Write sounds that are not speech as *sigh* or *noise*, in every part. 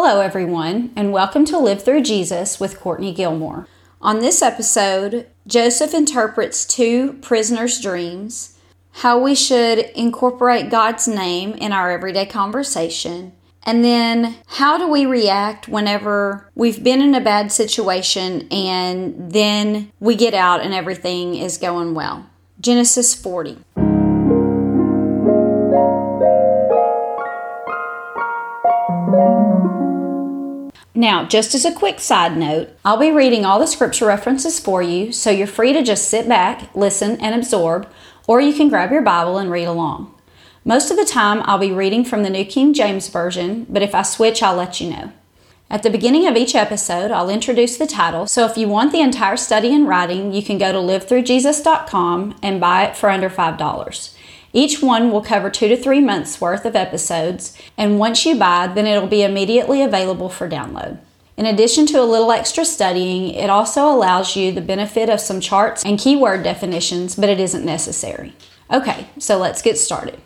Hello, everyone, and welcome to Live Through Jesus with Courtney Gilmore. On this episode, Joseph interprets two prisoners' dreams, how we should incorporate God's name in our everyday conversation, and then how do we react whenever we've been in a bad situation and then we get out and everything is going well. Genesis 40. Now, just as a quick side note, I'll be reading all the scripture references for you, so you're free to just sit back, listen, and absorb, or you can grab your Bible and read along. Most of the time, I'll be reading from the New King James Version, but if I switch, I'll let you know. At the beginning of each episode, I'll introduce the title, so if you want the entire study in writing, you can go to livethroughjesus.com and buy it for under $5. Each one will cover two to three months worth of episodes, and once you buy, then it'll be immediately available for download. In addition to a little extra studying, it also allows you the benefit of some charts and keyword definitions, but it isn't necessary. Okay, so let's get started.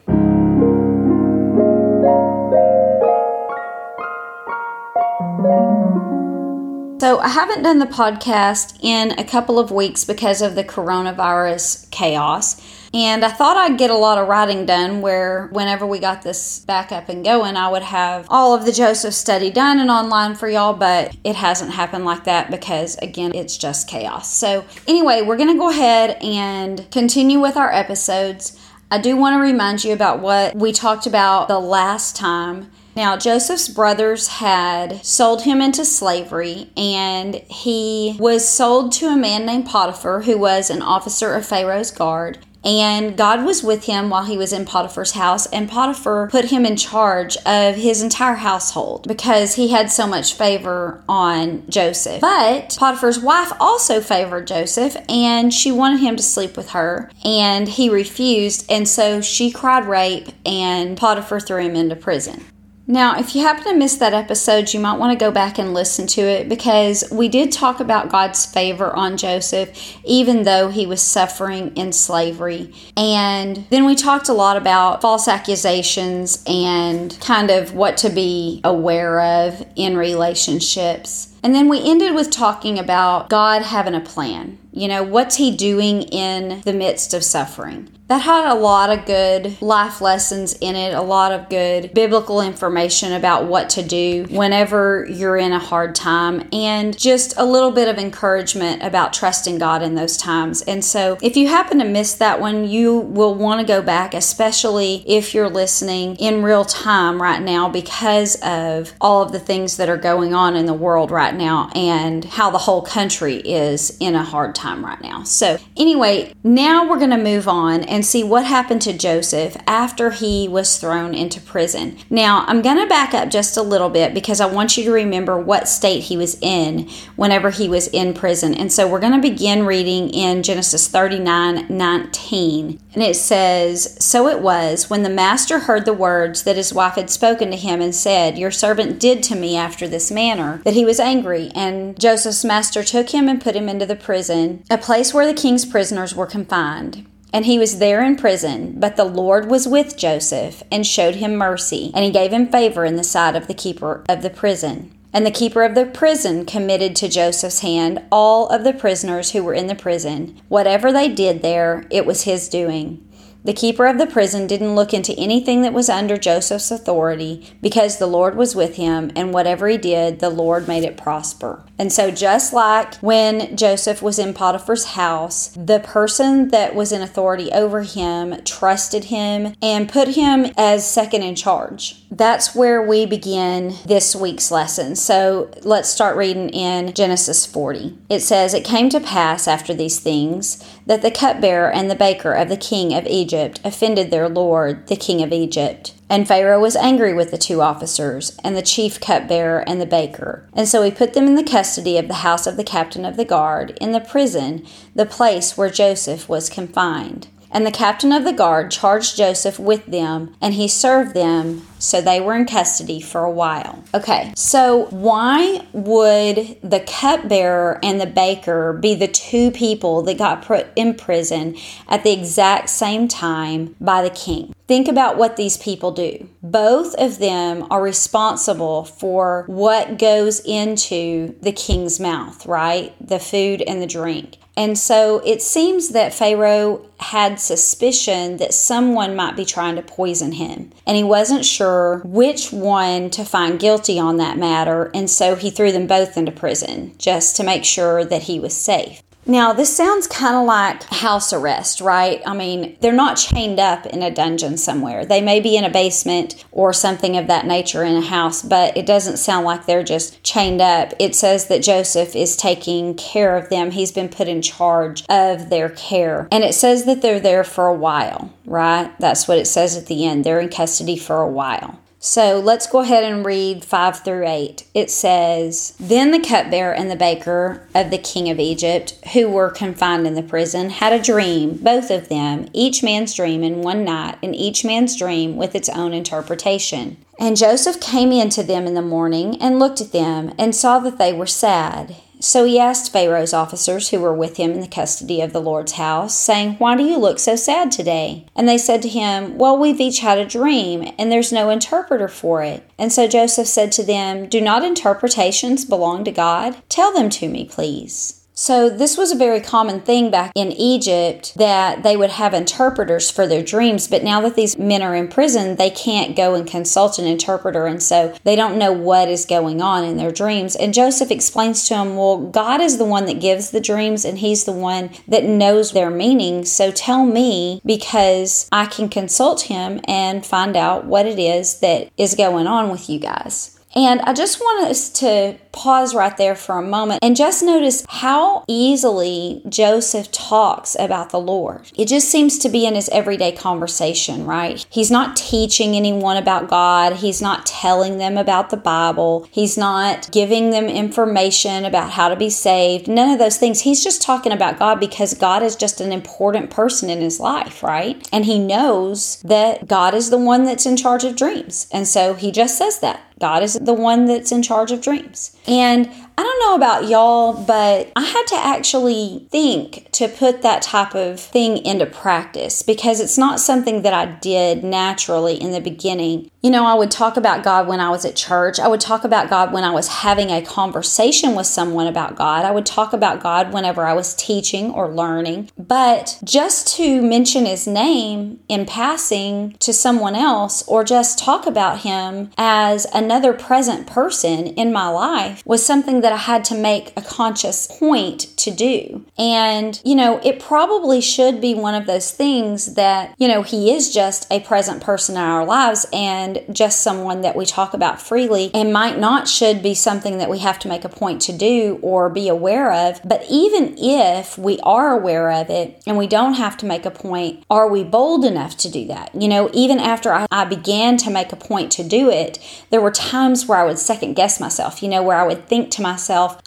So, I haven't done the podcast in a couple of weeks because of the coronavirus chaos. And I thought I'd get a lot of writing done where whenever we got this back up and going, I would have all of the Joseph study done and online for y'all, but it hasn't happened like that because, again, it's just chaos. So, anyway, we're going to go ahead and continue with our episodes. I do want to remind you about what we talked about the last time. Now, Joseph's brothers had sold him into slavery, and he was sold to a man named Potiphar, who was an officer of Pharaoh's guard. And God was with him while he was in Potiphar's house, and Potiphar put him in charge of his entire household because he had so much favor on Joseph. But Potiphar's wife also favored Joseph, and she wanted him to sleep with her, and he refused, and so she cried rape, and Potiphar threw him into prison. Now, if you happen to miss that episode, you might want to go back and listen to it because we did talk about God's favor on Joseph, even though he was suffering in slavery. And then we talked a lot about false accusations and kind of what to be aware of in relationships. And then we ended with talking about God having a plan. You know, what's He doing in the midst of suffering? that had a lot of good life lessons in it, a lot of good biblical information about what to do whenever you're in a hard time, and just a little bit of encouragement about trusting God in those times. And so, if you happen to miss that one, you will want to go back, especially if you're listening in real time right now because of all of the things that are going on in the world right now and how the whole country is in a hard time right now. So, anyway, now we're going to move on and and see what happened to Joseph after he was thrown into prison. Now, I'm going to back up just a little bit because I want you to remember what state he was in whenever he was in prison. And so we're going to begin reading in Genesis 39 19. And it says, So it was when the master heard the words that his wife had spoken to him and said, Your servant did to me after this manner, that he was angry. And Joseph's master took him and put him into the prison, a place where the king's prisoners were confined. And he was there in prison, but the Lord was with Joseph and showed him mercy, and he gave him favor in the sight of the keeper of the prison. And the keeper of the prison committed to Joseph's hand all of the prisoners who were in the prison. Whatever they did there, it was his doing. The keeper of the prison didn't look into anything that was under Joseph's authority because the Lord was with him, and whatever he did, the Lord made it prosper. And so, just like when Joseph was in Potiphar's house, the person that was in authority over him trusted him and put him as second in charge. That's where we begin this week's lesson. So, let's start reading in Genesis 40. It says, It came to pass after these things that the cupbearer and the baker of the king of Egypt offended their lord, the king of Egypt. And Pharaoh was angry with the two officers, and the chief cupbearer and the baker. And so he put them in the custody of the house of the captain of the guard, in the prison, the place where Joseph was confined. And the captain of the guard charged Joseph with them, and he served them so they were in custody for a while. Okay, so why would the cupbearer and the baker be the two people that got put in prison at the exact same time by the king? Think about what these people do. Both of them are responsible for what goes into the king's mouth, right? The food and the drink. And so it seems that Pharaoh had suspicion that someone might be trying to poison him. And he wasn't sure which one to find guilty on that matter. And so he threw them both into prison just to make sure that he was safe. Now, this sounds kind of like house arrest, right? I mean, they're not chained up in a dungeon somewhere. They may be in a basement or something of that nature in a house, but it doesn't sound like they're just chained up. It says that Joseph is taking care of them, he's been put in charge of their care. And it says that they're there for a while, right? That's what it says at the end. They're in custody for a while. So let's go ahead and read 5 through 8. It says Then the cupbearer and the baker of the king of Egypt, who were confined in the prison, had a dream, both of them, each man's dream in one night, and each man's dream with its own interpretation. And Joseph came in to them in the morning and looked at them and saw that they were sad. So he asked Pharaoh's officers who were with him in the custody of the Lord's house, saying, Why do you look so sad today? And they said to him, Well, we've each had a dream, and there's no interpreter for it. And so Joseph said to them, Do not interpretations belong to God? Tell them to me, please. So, this was a very common thing back in Egypt that they would have interpreters for their dreams. But now that these men are in prison, they can't go and consult an interpreter. And so they don't know what is going on in their dreams. And Joseph explains to them, Well, God is the one that gives the dreams and He's the one that knows their meaning. So tell me because I can consult Him and find out what it is that is going on with you guys. And I just want us to pause right there for a moment and just notice how easily Joseph talks about the Lord. It just seems to be in his everyday conversation, right? He's not teaching anyone about God, he's not telling them about the Bible, he's not giving them information about how to be saved, none of those things. He's just talking about God because God is just an important person in his life, right? And he knows that God is the one that's in charge of dreams. And so he just says that. God is the one that's in charge of dreams. And I don't know about y'all, but I had to actually think to put that type of thing into practice because it's not something that I did naturally in the beginning. You know, I would talk about God when I was at church. I would talk about God when I was having a conversation with someone about God. I would talk about God whenever I was teaching or learning. But just to mention his name in passing to someone else or just talk about him as another present person in my life was something that I had to make a conscious point to do. And, you know, it probably should be one of those things that, you know, he is just a present person in our lives and just someone that we talk about freely and might not should be something that we have to make a point to do or be aware of. But even if we are aware of it and we don't have to make a point, are we bold enough to do that? You know, even after I, I began to make a point to do it, there were times where I would second guess myself, you know, where I would think to myself,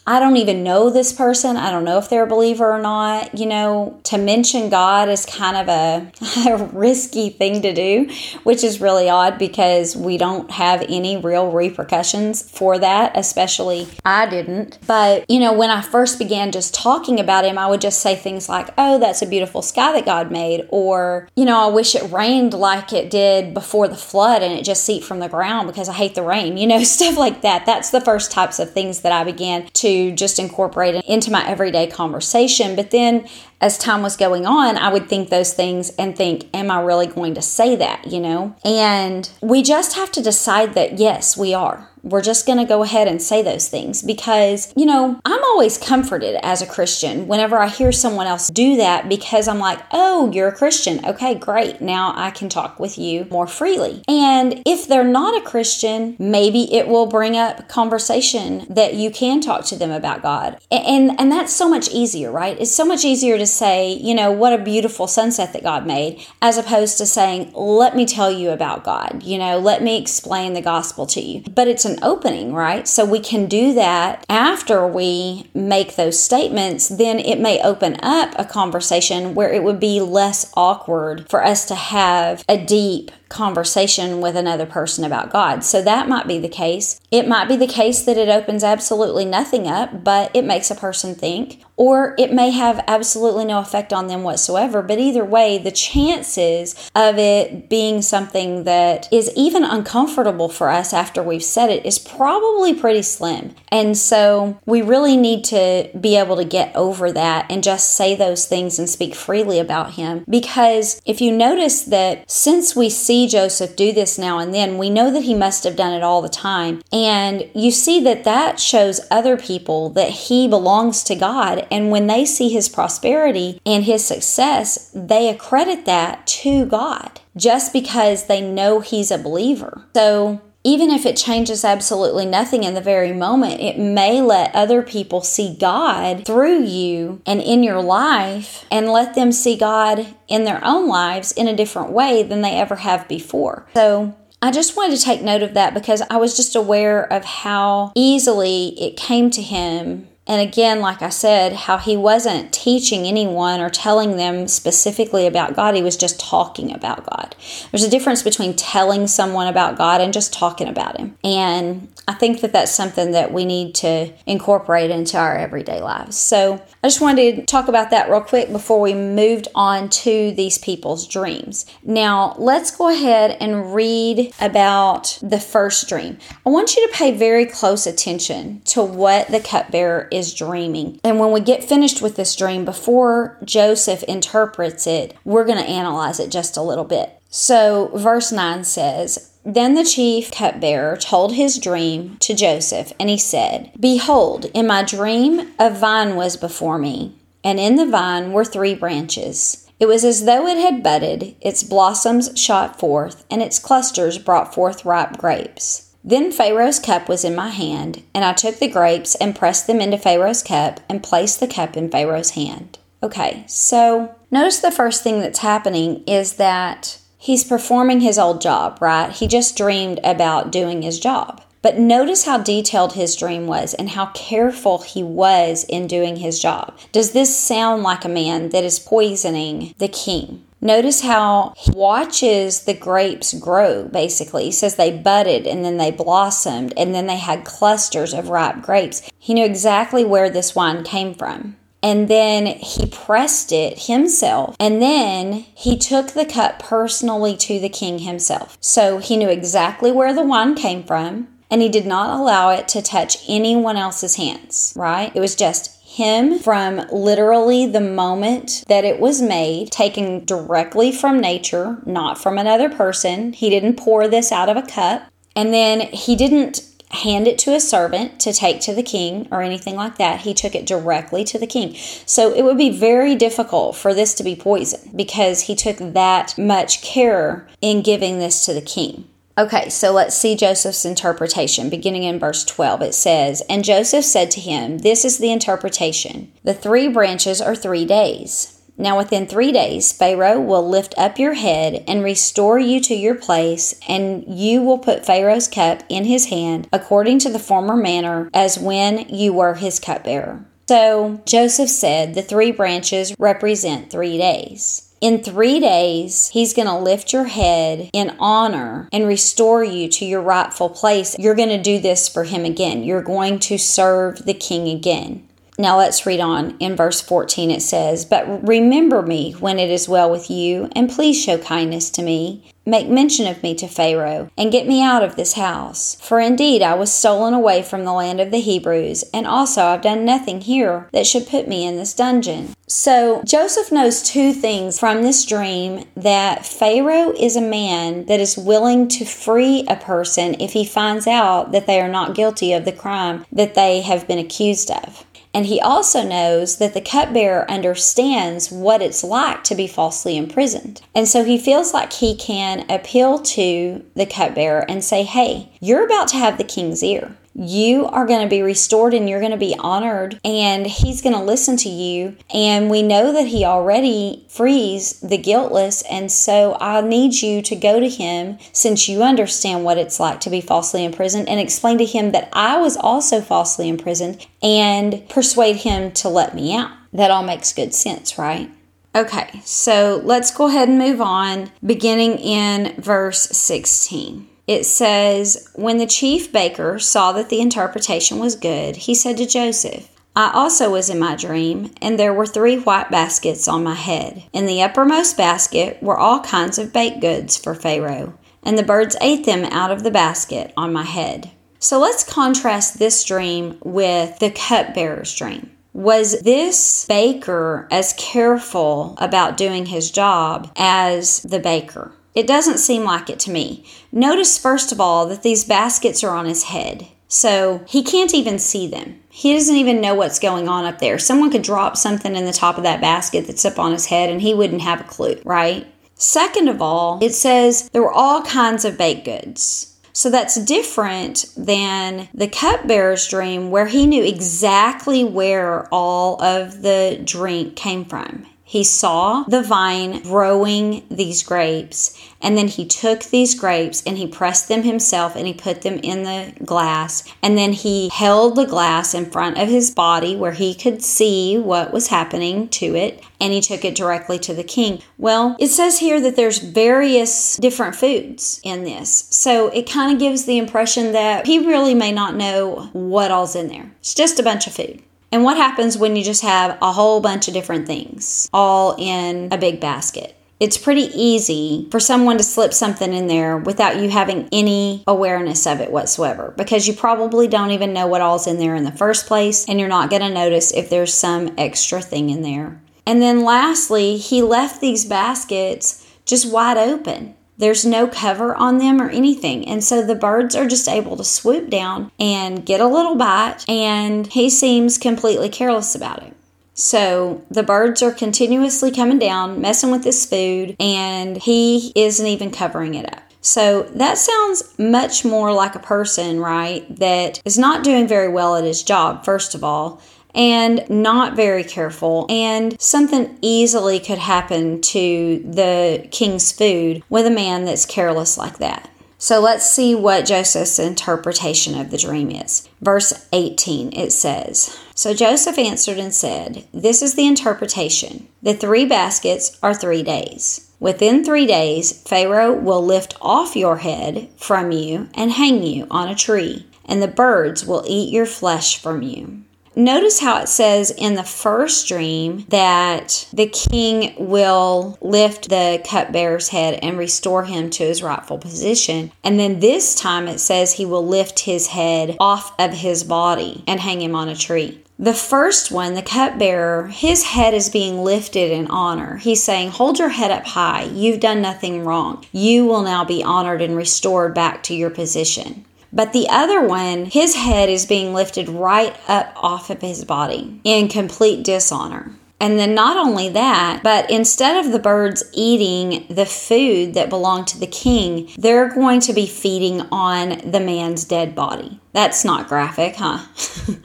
I don't even know this person. I don't know if they're a believer or not. You know, to mention God is kind of a, *laughs* a risky thing to do, which is really odd because we don't have any real repercussions for that, especially I didn't. But, you know, when I first began just talking about him, I would just say things like, oh, that's a beautiful sky that God made, or, you know, I wish it rained like it did before the flood and it just seeped from the ground because I hate the rain, *laughs* you know, stuff like that. That's the first types of things that I began to just incorporate it into my everyday conversation. But then as time was going on, I would think those things and think, am I really going to say that, you know? And we just have to decide that, yes, we are we're just going to go ahead and say those things because, you know, I'm always comforted as a Christian whenever I hear someone else do that because I'm like, oh, you're a Christian. Okay, great. Now I can talk with you more freely. And if they're not a Christian, maybe it will bring up conversation that you can talk to them about God. And and that's so much easier, right? It's so much easier to say, you know, what a beautiful sunset that God made as opposed to saying, let me tell you about God. You know, let me explain the gospel to you. But it's an an opening, right? So we can do that after we make those statements, then it may open up a conversation where it would be less awkward for us to have a deep conversation with another person about God. So that might be the case. It might be the case that it opens absolutely nothing up, but it makes a person think, or it may have absolutely no effect on them whatsoever. But either way, the chances of it being something that is even uncomfortable for us after we've said it is probably pretty slim. And so we really need to be able to get over that and just say those things and speak freely about Him. Because if you notice that since we see Joseph do this now and then, we know that he must have done it all the time. And you see that that shows other people that he belongs to God. And when they see his prosperity and his success, they accredit that to God just because they know he's a believer. So even if it changes absolutely nothing in the very moment, it may let other people see God through you and in your life and let them see God in their own lives in a different way than they ever have before. So, I just wanted to take note of that because I was just aware of how easily it came to him and again, like I said, how he wasn't teaching anyone or telling them specifically about God, he was just talking about God. There's a difference between telling someone about God and just talking about Him. And I think that that's something that we need to incorporate into our everyday lives. So I just wanted to talk about that real quick before we moved on to these people's dreams. Now, let's go ahead and read about the first dream. I want you to pay very close attention to what the cupbearer is dreaming. And when we get finished with this dream, before Joseph interprets it, we're going to analyze it just a little bit. So, verse 9 says, Then the chief cupbearer told his dream to Joseph, and he said, Behold, in my dream a vine was before me, and in the vine were three branches. It was as though it had budded, its blossoms shot forth, and its clusters brought forth ripe grapes. Then Pharaoh's cup was in my hand, and I took the grapes and pressed them into Pharaoh's cup and placed the cup in Pharaoh's hand. Okay, so notice the first thing that's happening is that he's performing his old job, right? He just dreamed about doing his job. But notice how detailed his dream was and how careful he was in doing his job. Does this sound like a man that is poisoning the king? Notice how he watches the grapes grow, basically. He says they budded and then they blossomed and then they had clusters of ripe grapes. He knew exactly where this wine came from. And then he pressed it himself. And then he took the cup personally to the king himself. So he knew exactly where the wine came from and he did not allow it to touch anyone else's hands, right? It was just him from literally the moment that it was made, taken directly from nature, not from another person. He didn't pour this out of a cup. And then he didn't hand it to a servant to take to the king or anything like that. He took it directly to the king. So it would be very difficult for this to be poison because he took that much care in giving this to the king. Okay, so let's see Joseph's interpretation. Beginning in verse 12, it says, And Joseph said to him, This is the interpretation. The three branches are three days. Now, within three days, Pharaoh will lift up your head and restore you to your place, and you will put Pharaoh's cup in his hand, according to the former manner, as when you were his cupbearer. So Joseph said, The three branches represent three days. In three days, he's going to lift your head in honor and restore you to your rightful place. You're going to do this for him again. You're going to serve the king again. Now let's read on. In verse 14, it says, But remember me when it is well with you, and please show kindness to me. Make mention of me to Pharaoh, and get me out of this house. For indeed I was stolen away from the land of the Hebrews, and also I've done nothing here that should put me in this dungeon. So Joseph knows two things from this dream that Pharaoh is a man that is willing to free a person if he finds out that they are not guilty of the crime that they have been accused of. And he also knows that the cupbearer understands what it's like to be falsely imprisoned. And so he feels like he can appeal to the cupbearer and say, Hey, you're about to have the king's ear. You are going to be restored and you're going to be honored, and he's going to listen to you. And we know that he already frees the guiltless. And so I need you to go to him since you understand what it's like to be falsely imprisoned and explain to him that I was also falsely imprisoned and persuade him to let me out. That all makes good sense, right? Okay, so let's go ahead and move on, beginning in verse 16. It says, When the chief baker saw that the interpretation was good, he said to Joseph, I also was in my dream, and there were three white baskets on my head. In the uppermost basket were all kinds of baked goods for Pharaoh, and the birds ate them out of the basket on my head. So let's contrast this dream with the cupbearer's dream. Was this baker as careful about doing his job as the baker? It doesn't seem like it to me. Notice, first of all, that these baskets are on his head. So he can't even see them. He doesn't even know what's going on up there. Someone could drop something in the top of that basket that's up on his head and he wouldn't have a clue, right? Second of all, it says there were all kinds of baked goods. So that's different than the cupbearer's dream, where he knew exactly where all of the drink came from. He saw the vine growing these grapes, and then he took these grapes and he pressed them himself and he put them in the glass. And then he held the glass in front of his body where he could see what was happening to it, and he took it directly to the king. Well, it says here that there's various different foods in this. So it kind of gives the impression that he really may not know what all's in there. It's just a bunch of food. And what happens when you just have a whole bunch of different things all in a big basket? It's pretty easy for someone to slip something in there without you having any awareness of it whatsoever because you probably don't even know what all's in there in the first place and you're not going to notice if there's some extra thing in there. And then lastly, he left these baskets just wide open. There's no cover on them or anything. And so the birds are just able to swoop down and get a little bite, and he seems completely careless about it. So the birds are continuously coming down, messing with this food, and he isn't even covering it up. So that sounds much more like a person, right, that is not doing very well at his job, first of all, and not very careful, and something easily could happen to the king's food with a man that's careless like that. So let's see what Joseph's interpretation of the dream is. Verse 18 it says, So Joseph answered and said, This is the interpretation. The three baskets are three days. Within three days, Pharaoh will lift off your head from you and hang you on a tree, and the birds will eat your flesh from you. Notice how it says in the first dream that the king will lift the cupbearer's head and restore him to his rightful position. And then this time it says he will lift his head off of his body and hang him on a tree. The first one, the cupbearer, his head is being lifted in honor. He's saying, Hold your head up high. You've done nothing wrong. You will now be honored and restored back to your position. But the other one, his head is being lifted right up off of his body in complete dishonor. And then not only that, but instead of the birds eating the food that belonged to the king, they're going to be feeding on the man's dead body. That's not graphic, huh?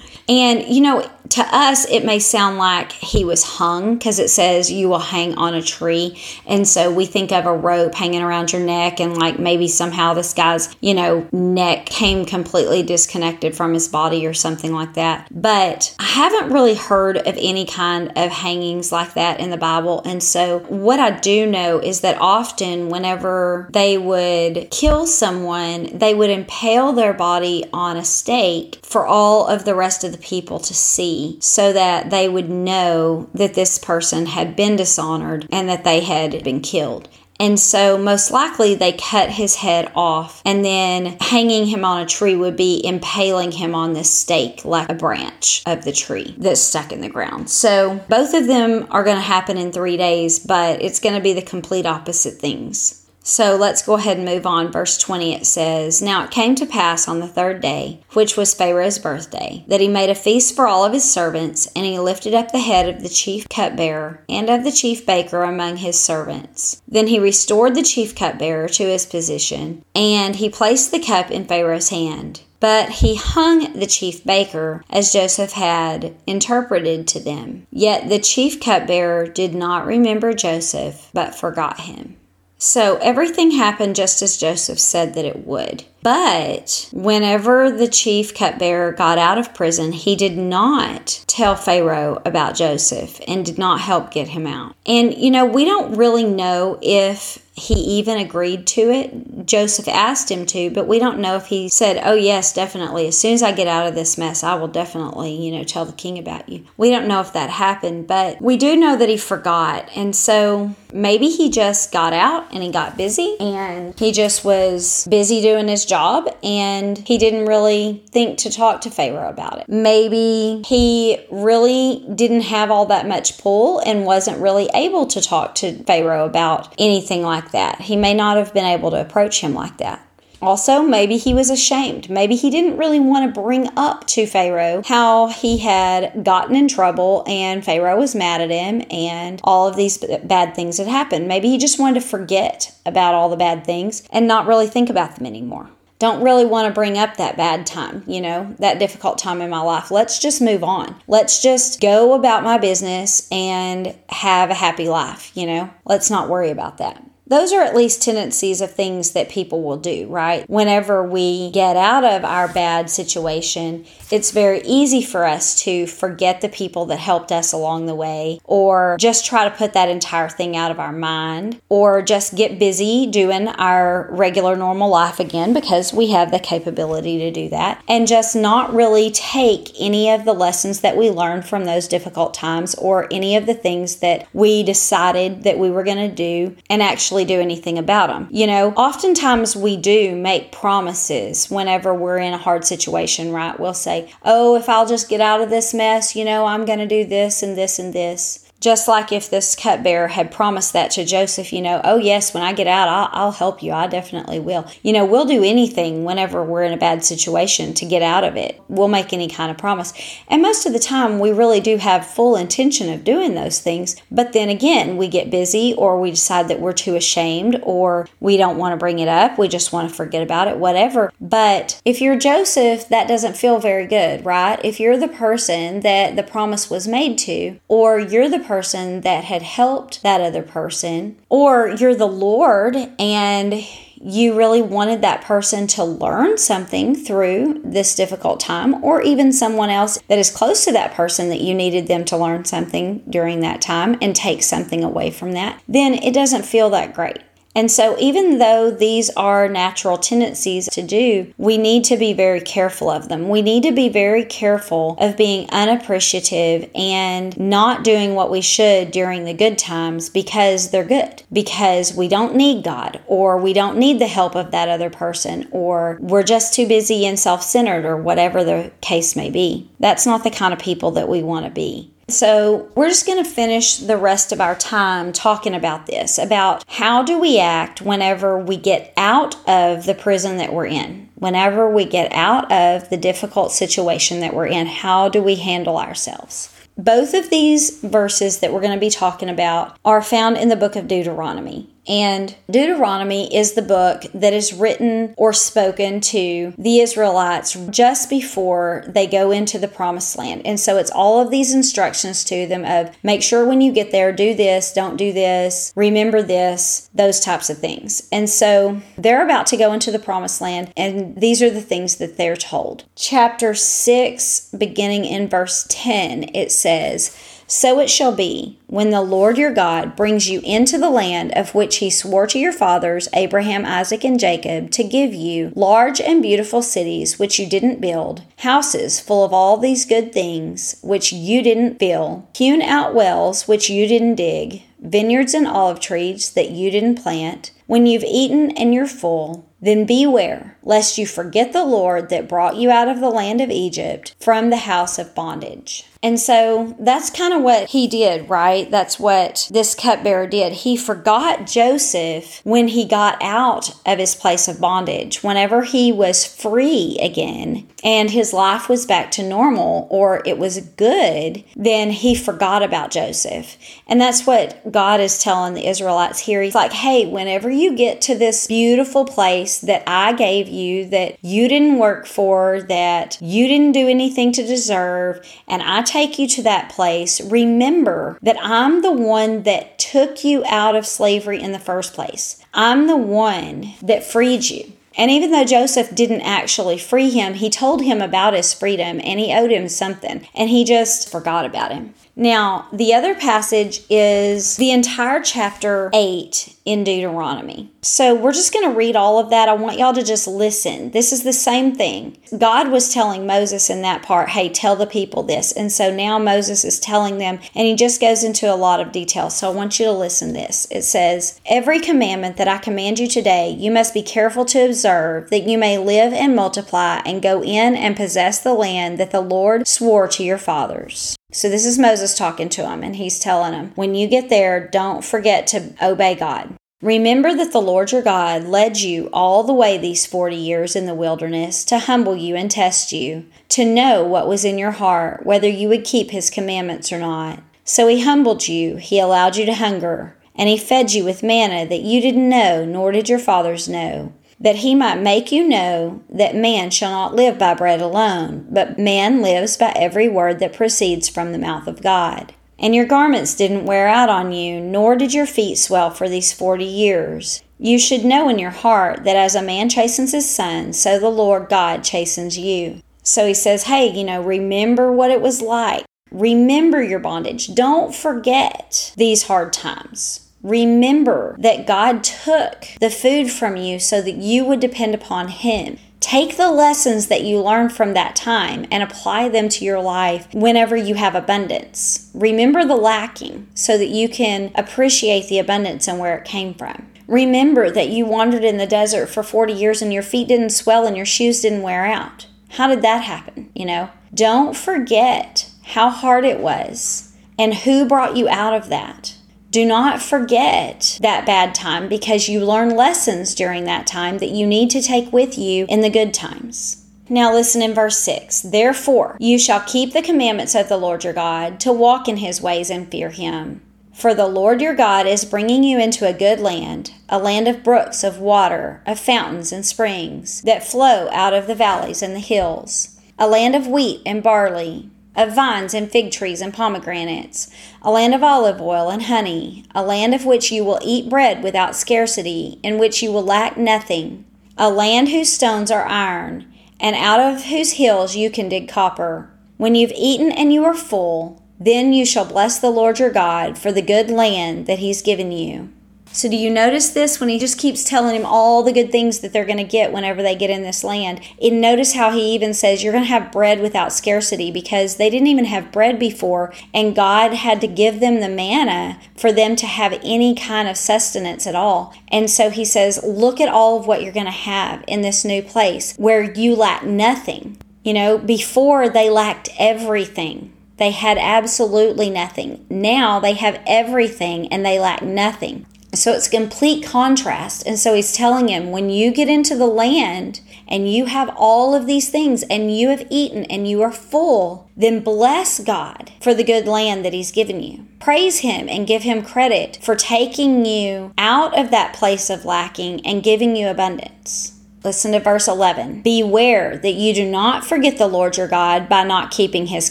*laughs* and you know, to us, it may sound like he was hung because it says you will hang on a tree. And so we think of a rope hanging around your neck, and like maybe somehow this guy's, you know, neck came completely disconnected from his body or something like that. But I haven't really heard of any kind of hangings like that in the Bible. And so what I do know is that often, whenever they would kill someone, they would impale their body on a stake for all of the rest of the people to see so that they would know that this person had been dishonored and that they had been killed. And so, most likely, they cut his head off, and then hanging him on a tree would be impaling him on this stake like a branch of the tree that's stuck in the ground. So, both of them are going to happen in three days, but it's going to be the complete opposite things. So let's go ahead and move on. Verse 20 it says, Now it came to pass on the third day, which was Pharaoh's birthday, that he made a feast for all of his servants, and he lifted up the head of the chief cupbearer and of the chief baker among his servants. Then he restored the chief cupbearer to his position, and he placed the cup in Pharaoh's hand. But he hung the chief baker as Joseph had interpreted to them. Yet the chief cupbearer did not remember Joseph, but forgot him. So everything happened just as Joseph said that it would. But whenever the chief cupbearer got out of prison, he did not tell Pharaoh about Joseph and did not help get him out. And, you know, we don't really know if he even agreed to it. Joseph asked him to, but we don't know if he said, Oh, yes, definitely. As soon as I get out of this mess, I will definitely, you know, tell the king about you. We don't know if that happened, but we do know that he forgot. And so maybe he just got out and he got busy and he just was busy doing his job and he didn't really think to talk to Pharaoh about it. Maybe he really didn't have all that much pull and wasn't really able to talk to Pharaoh about anything like that. He may not have been able to approach him like that. Also, maybe he was ashamed. Maybe he didn't really want to bring up to Pharaoh how he had gotten in trouble and Pharaoh was mad at him and all of these bad things had happened. Maybe he just wanted to forget about all the bad things and not really think about them anymore don't really want to bring up that bad time, you know, that difficult time in my life. Let's just move on. Let's just go about my business and have a happy life, you know. Let's not worry about that. Those are at least tendencies of things that people will do, right? Whenever we get out of our bad situation, it's very easy for us to forget the people that helped us along the way, or just try to put that entire thing out of our mind, or just get busy doing our regular normal life again because we have the capability to do that, and just not really take any of the lessons that we learned from those difficult times or any of the things that we decided that we were going to do and actually do anything about them. You know, oftentimes we do make promises whenever we're in a hard situation, right? We'll say, oh, if I'll just get out of this mess, you know, I'm going to do this and this and this. Just like if this cupbearer had promised that to Joseph, you know, oh, yes, when I get out, I'll, I'll, help you. I definitely will. You know, we'll do anything whenever we're in a bad situation to get out of it. We'll make any kind of promise. And most of the time, we really do have full intention of doing those things. But then again, we get busy or we decide that we're too ashamed or we don't want to bring it up. We just want to forget about it, whatever. But if you're Joseph, that doesn't feel very good, right? If you're the person that the promise was made to, or you're the person that had helped that other person, or you're the Lord and you really wanted that person to learn something through this difficult time, or even someone else that is close to that person that you needed them to learn something during that time and take something away from that, then it doesn't feel that great. And so, even though these are natural tendencies to do, we need to be very careful of them. We need to be very careful of being unappreciative and not doing what we should during the good times because they're good, because we don't need God, or we don't need the help of that other person, or we're just too busy and self centered, or whatever the case may be. That's not the kind of people that we want to be. So, we're just going to finish the rest of our time talking about this about how do we act whenever we get out of the prison that we're in? Whenever we get out of the difficult situation that we're in, how do we handle ourselves? Both of these verses that we're going to be talking about are found in the book of Deuteronomy. And Deuteronomy is the book that is written or spoken to the Israelites just before they go into the promised land. And so it's all of these instructions to them of make sure when you get there, do this, don't do this, remember this, those types of things. And so they're about to go into the promised land, and these are the things that they're told. Chapter 6, beginning in verse 10, it says, so it shall be when the Lord your God brings you into the land of which he swore to your fathers, Abraham, Isaac, and Jacob, to give you large and beautiful cities which you didn't build, houses full of all these good things which you didn't fill, hewn out wells which you didn't dig, vineyards and olive trees that you didn't plant. When you've eaten and you're full, then beware lest you forget the Lord that brought you out of the land of Egypt from the house of bondage. And so that's kind of what he did, right? That's what this cupbearer did. He forgot Joseph when he got out of his place of bondage. Whenever he was free again and his life was back to normal or it was good, then he forgot about Joseph. And that's what God is telling the Israelites here. He's like, hey, whenever you get to this beautiful place that I gave you, that you didn't work for, that you didn't do anything to deserve, and I take you to that place, remember that I'm the one that took you out of slavery in the first place. I'm the one that freed you. And even though Joseph didn't actually free him, he told him about his freedom and he owed him something, and he just forgot about him. Now, the other passage is the entire chapter 8 in Deuteronomy. So we're just going to read all of that. I want y'all to just listen. This is the same thing. God was telling Moses in that part, hey, tell the people this. And so now Moses is telling them, and he just goes into a lot of detail. So I want you to listen this. It says, Every commandment that I command you today, you must be careful to observe, that you may live and multiply and go in and possess the land that the Lord swore to your fathers. So this is Moses talking to him, and he's telling him, when you get there, don't forget to obey God. Remember that the Lord your God led you all the way these 40 years in the wilderness to humble you and test you, to know what was in your heart, whether you would keep his commandments or not. So he humbled you, he allowed you to hunger, and he fed you with manna that you didn't know, nor did your fathers know that he might make you know that man shall not live by bread alone, but man lives by every word that proceeds from the mouth of God. And your garments didn't wear out on you, nor did your feet swell for these forty years. You should know in your heart that as a man chastens his son, so the Lord God chastens you. So he says, Hey, you know, remember what it was like. Remember your bondage. Don't forget these hard times. Remember that God took the food from you so that you would depend upon Him. Take the lessons that you learned from that time and apply them to your life whenever you have abundance. Remember the lacking so that you can appreciate the abundance and where it came from. Remember that you wandered in the desert for 40 years and your feet didn't swell and your shoes didn't wear out. How did that happen? You know, don't forget how hard it was and who brought you out of that. Do not forget that bad time because you learn lessons during that time that you need to take with you in the good times. Now, listen in verse 6 Therefore, you shall keep the commandments of the Lord your God to walk in his ways and fear him. For the Lord your God is bringing you into a good land, a land of brooks of water, of fountains and springs that flow out of the valleys and the hills, a land of wheat and barley of vines and fig trees and pomegranates, a land of olive oil and honey, a land of which you will eat bread without scarcity, in which you will lack nothing, a land whose stones are iron, and out of whose hills you can dig copper. When you've eaten and you are full, then you shall bless the Lord your God for the good land that he's given you. So, do you notice this when he just keeps telling him all the good things that they're going to get whenever they get in this land? And notice how he even says, You're going to have bread without scarcity because they didn't even have bread before, and God had to give them the manna for them to have any kind of sustenance at all. And so he says, Look at all of what you're going to have in this new place where you lack nothing. You know, before they lacked everything. They had absolutely nothing. Now they have everything and they lack nothing. So it's complete contrast. And so he's telling him, when you get into the land and you have all of these things and you have eaten and you are full, then bless God for the good land that he's given you. Praise him and give him credit for taking you out of that place of lacking and giving you abundance. Listen to verse 11. Beware that you do not forget the Lord your God by not keeping his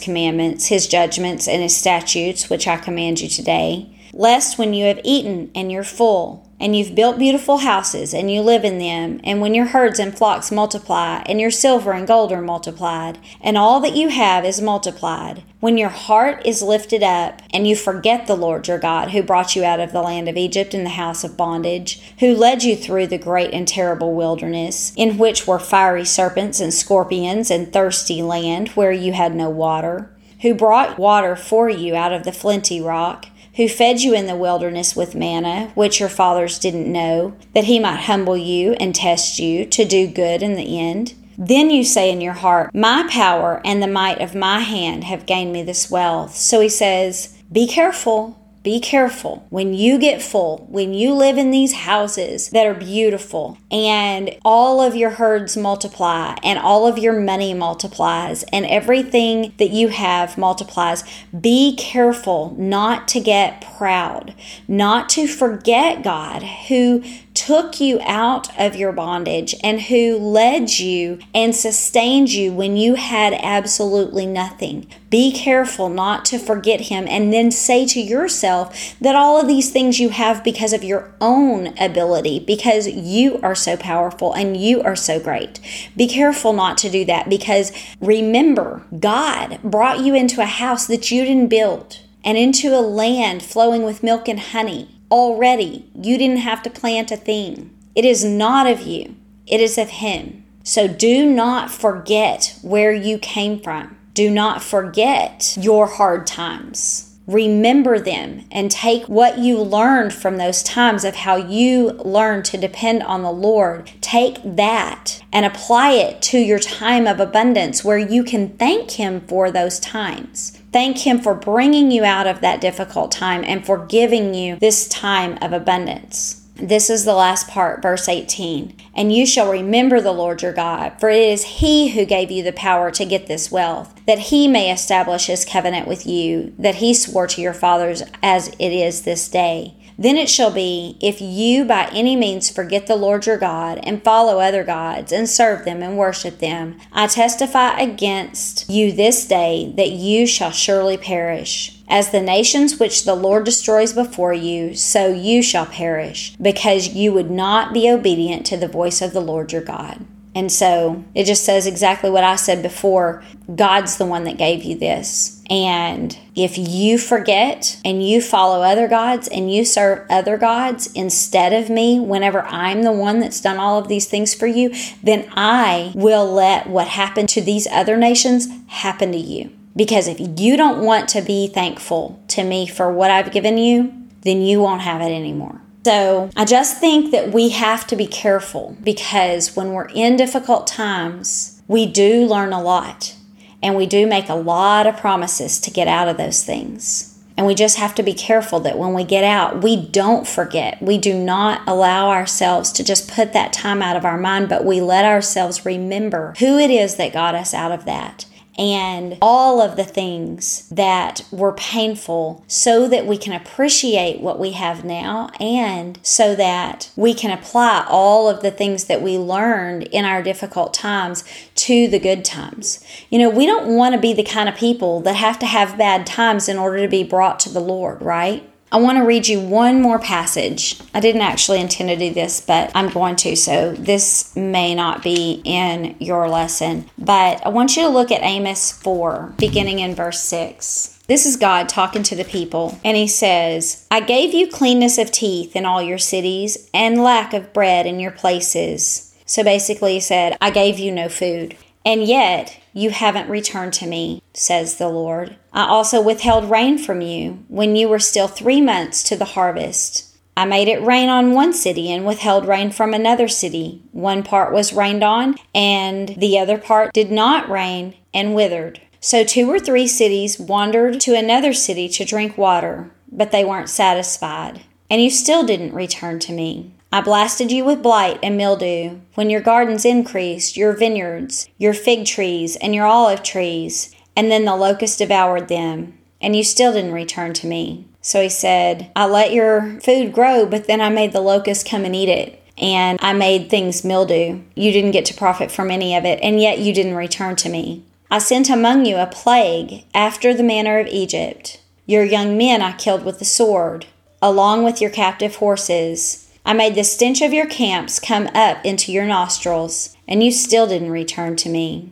commandments, his judgments, and his statutes, which I command you today lest when you have eaten and you're full, and you've built beautiful houses, and you live in them, and when your herds and flocks multiply, and your silver and gold are multiplied, and all that you have is multiplied, when your heart is lifted up, and you forget the Lord your God, who brought you out of the land of Egypt in the house of bondage, who led you through the great and terrible wilderness, in which were fiery serpents and scorpions, and thirsty land where you had no water, who brought water for you out of the flinty rock, who fed you in the wilderness with manna, which your fathers didn't know, that he might humble you and test you to do good in the end? Then you say in your heart, My power and the might of my hand have gained me this wealth. So he says, Be careful be careful when you get full, when you live in these houses that are beautiful and all of your herds multiply and all of your money multiplies and everything that you have multiplies. Be careful not to get proud, not to forget God who took you out of your bondage and who led you and sustained you when you had absolutely nothing. Be careful not to forget him and then say to yourself that all of these things you have because of your own ability, because you are so powerful and you are so great. Be careful not to do that because remember, God brought you into a house that you didn't build and into a land flowing with milk and honey. Already, you didn't have to plant a thing. It is not of you, it is of Him. So do not forget where you came from. Do not forget your hard times. Remember them and take what you learned from those times of how you learned to depend on the Lord. Take that and apply it to your time of abundance where you can thank Him for those times. Thank Him for bringing you out of that difficult time and for giving you this time of abundance. This is the last part, verse 18. And you shall remember the Lord your God, for it is He who gave you the power to get this wealth, that He may establish His covenant with you, that He swore to your fathers as it is this day. Then it shall be, if you by any means forget the Lord your God, and follow other gods, and serve them and worship them, I testify against you this day that you shall surely perish. As the nations which the Lord destroys before you, so you shall perish, because you would not be obedient to the voice of the Lord your God. And so it just says exactly what I said before God's the one that gave you this. And if you forget and you follow other gods and you serve other gods instead of me, whenever I'm the one that's done all of these things for you, then I will let what happened to these other nations happen to you. Because if you don't want to be thankful to me for what I've given you, then you won't have it anymore. So I just think that we have to be careful because when we're in difficult times, we do learn a lot and we do make a lot of promises to get out of those things. And we just have to be careful that when we get out, we don't forget. We do not allow ourselves to just put that time out of our mind, but we let ourselves remember who it is that got us out of that and all of the things that were painful so that we can appreciate what we have now and so that we can apply all of the things that we learned in our difficult times to the good times. You know, we don't want to be the kind of people that have to have bad times in order to be brought to the Lord, right? I want to read you one more passage. I didn't actually intend to do this, but I'm going to, so this may not be in your lesson. But I want you to look at Amos 4, beginning in verse 6. This is God talking to the people, and He says, I gave you cleanness of teeth in all your cities, and lack of bread in your places. So basically, He said, I gave you no food. And yet you haven't returned to me, says the Lord. I also withheld rain from you when you were still three months to the harvest. I made it rain on one city and withheld rain from another city. One part was rained on, and the other part did not rain and withered. So two or three cities wandered to another city to drink water, but they weren't satisfied. And you still didn't return to me. I blasted you with blight and mildew when your gardens increased, your vineyards, your fig trees, and your olive trees, and then the locust devoured them, and you still didn't return to me. So he said, I let your food grow, but then I made the locust come and eat it, and I made things mildew. You didn't get to profit from any of it, and yet you didn't return to me. I sent among you a plague after the manner of Egypt. Your young men I killed with the sword, along with your captive horses I made the stench of your camps come up into your nostrils, and you still didn't return to me.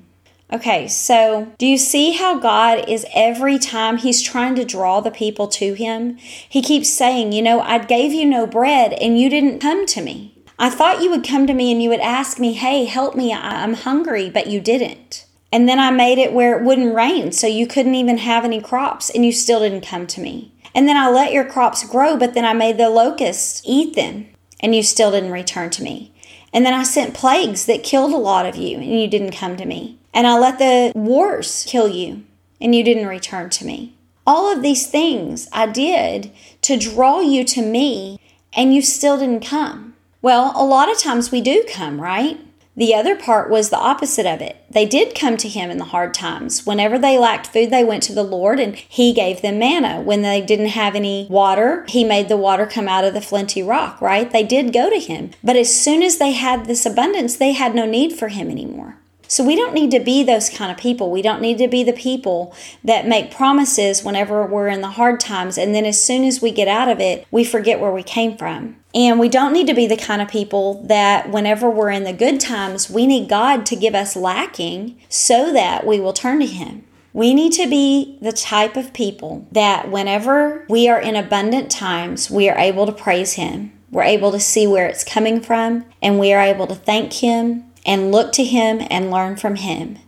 Okay, so do you see how God is every time He's trying to draw the people to Him? He keeps saying, You know, I gave you no bread and you didn't come to me. I thought you would come to me and you would ask me, Hey, help me, I'm hungry, but you didn't. And then I made it where it wouldn't rain, so you couldn't even have any crops, and you still didn't come to me. And then I let your crops grow, but then I made the locusts eat them and you still didn't return to me. And then I sent plagues that killed a lot of you, and you didn't come to me. And I let the wars kill you, and you didn't return to me. All of these things I did to draw you to me, and you still didn't come. Well, a lot of times we do come, right? The other part was the opposite of it. They did come to him in the hard times. Whenever they lacked food, they went to the Lord and he gave them manna. When they didn't have any water, he made the water come out of the flinty rock, right? They did go to him. But as soon as they had this abundance, they had no need for him anymore. So we don't need to be those kind of people. We don't need to be the people that make promises whenever we're in the hard times. And then as soon as we get out of it, we forget where we came from. And we don't need to be the kind of people that whenever we're in the good times, we need God to give us lacking so that we will turn to Him. We need to be the type of people that whenever we are in abundant times, we are able to praise Him. We're able to see where it's coming from, and we are able to thank Him and look to Him and learn from Him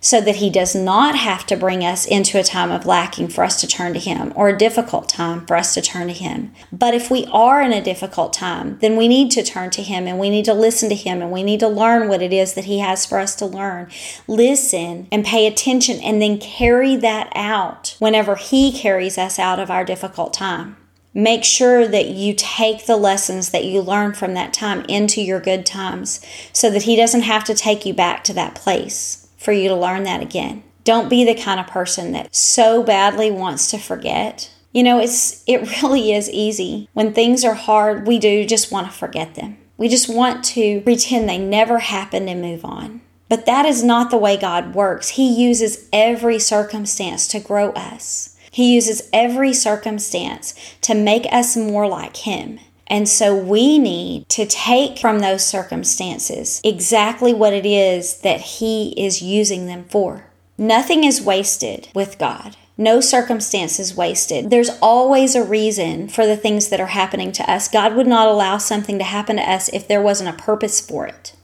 so that He does not have to bring us into a time of lacking for us to turn to Him or a difficult time for us to turn to Him. But if we are in a difficult time, then we need to turn to Him and we need to listen to Him and we need to learn what it is that He has for us to learn. Listen and pay attention and then carry that out whenever He carries us out of our difficult time make sure that you take the lessons that you learn from that time into your good times so that he doesn't have to take you back to that place for you to learn that again. Don't be the kind of person that so badly wants to forget. You know, it's it *laughs* really is easy. When things are hard, we do just want to forget them. We just want to pretend they never happened and move on. But that is not the way God works. He uses every circumstance to grow us. He uses every circumstance to make us more like Him. And so we need to take from those circumstances exactly what it is that He is using them for. Nothing is wasted with God. No circumstance is wasted. There's always a reason for the things that are happening to us. God would not allow something to happen to us if there wasn't a purpose for it.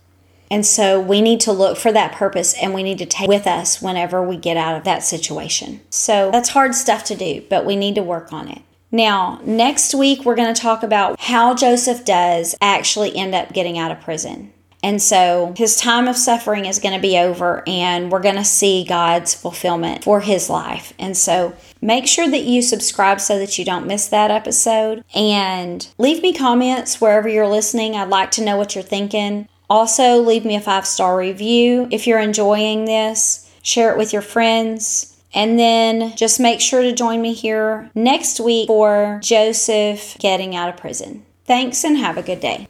And so we need to look for that purpose and we need to take with us whenever we get out of that situation. So that's hard stuff to do, but we need to work on it. Now, next week, we're going to talk about how Joseph does actually end up getting out of prison. And so his time of suffering is going to be over, and we're going to see God's fulfillment for his life. And so make sure that you subscribe so that you don't miss that episode. And leave me comments wherever you're listening. I'd like to know what you're thinking. Also, leave me a five star review if you're enjoying this. Share it with your friends. And then just make sure to join me here next week for Joseph getting out of prison. Thanks and have a good day.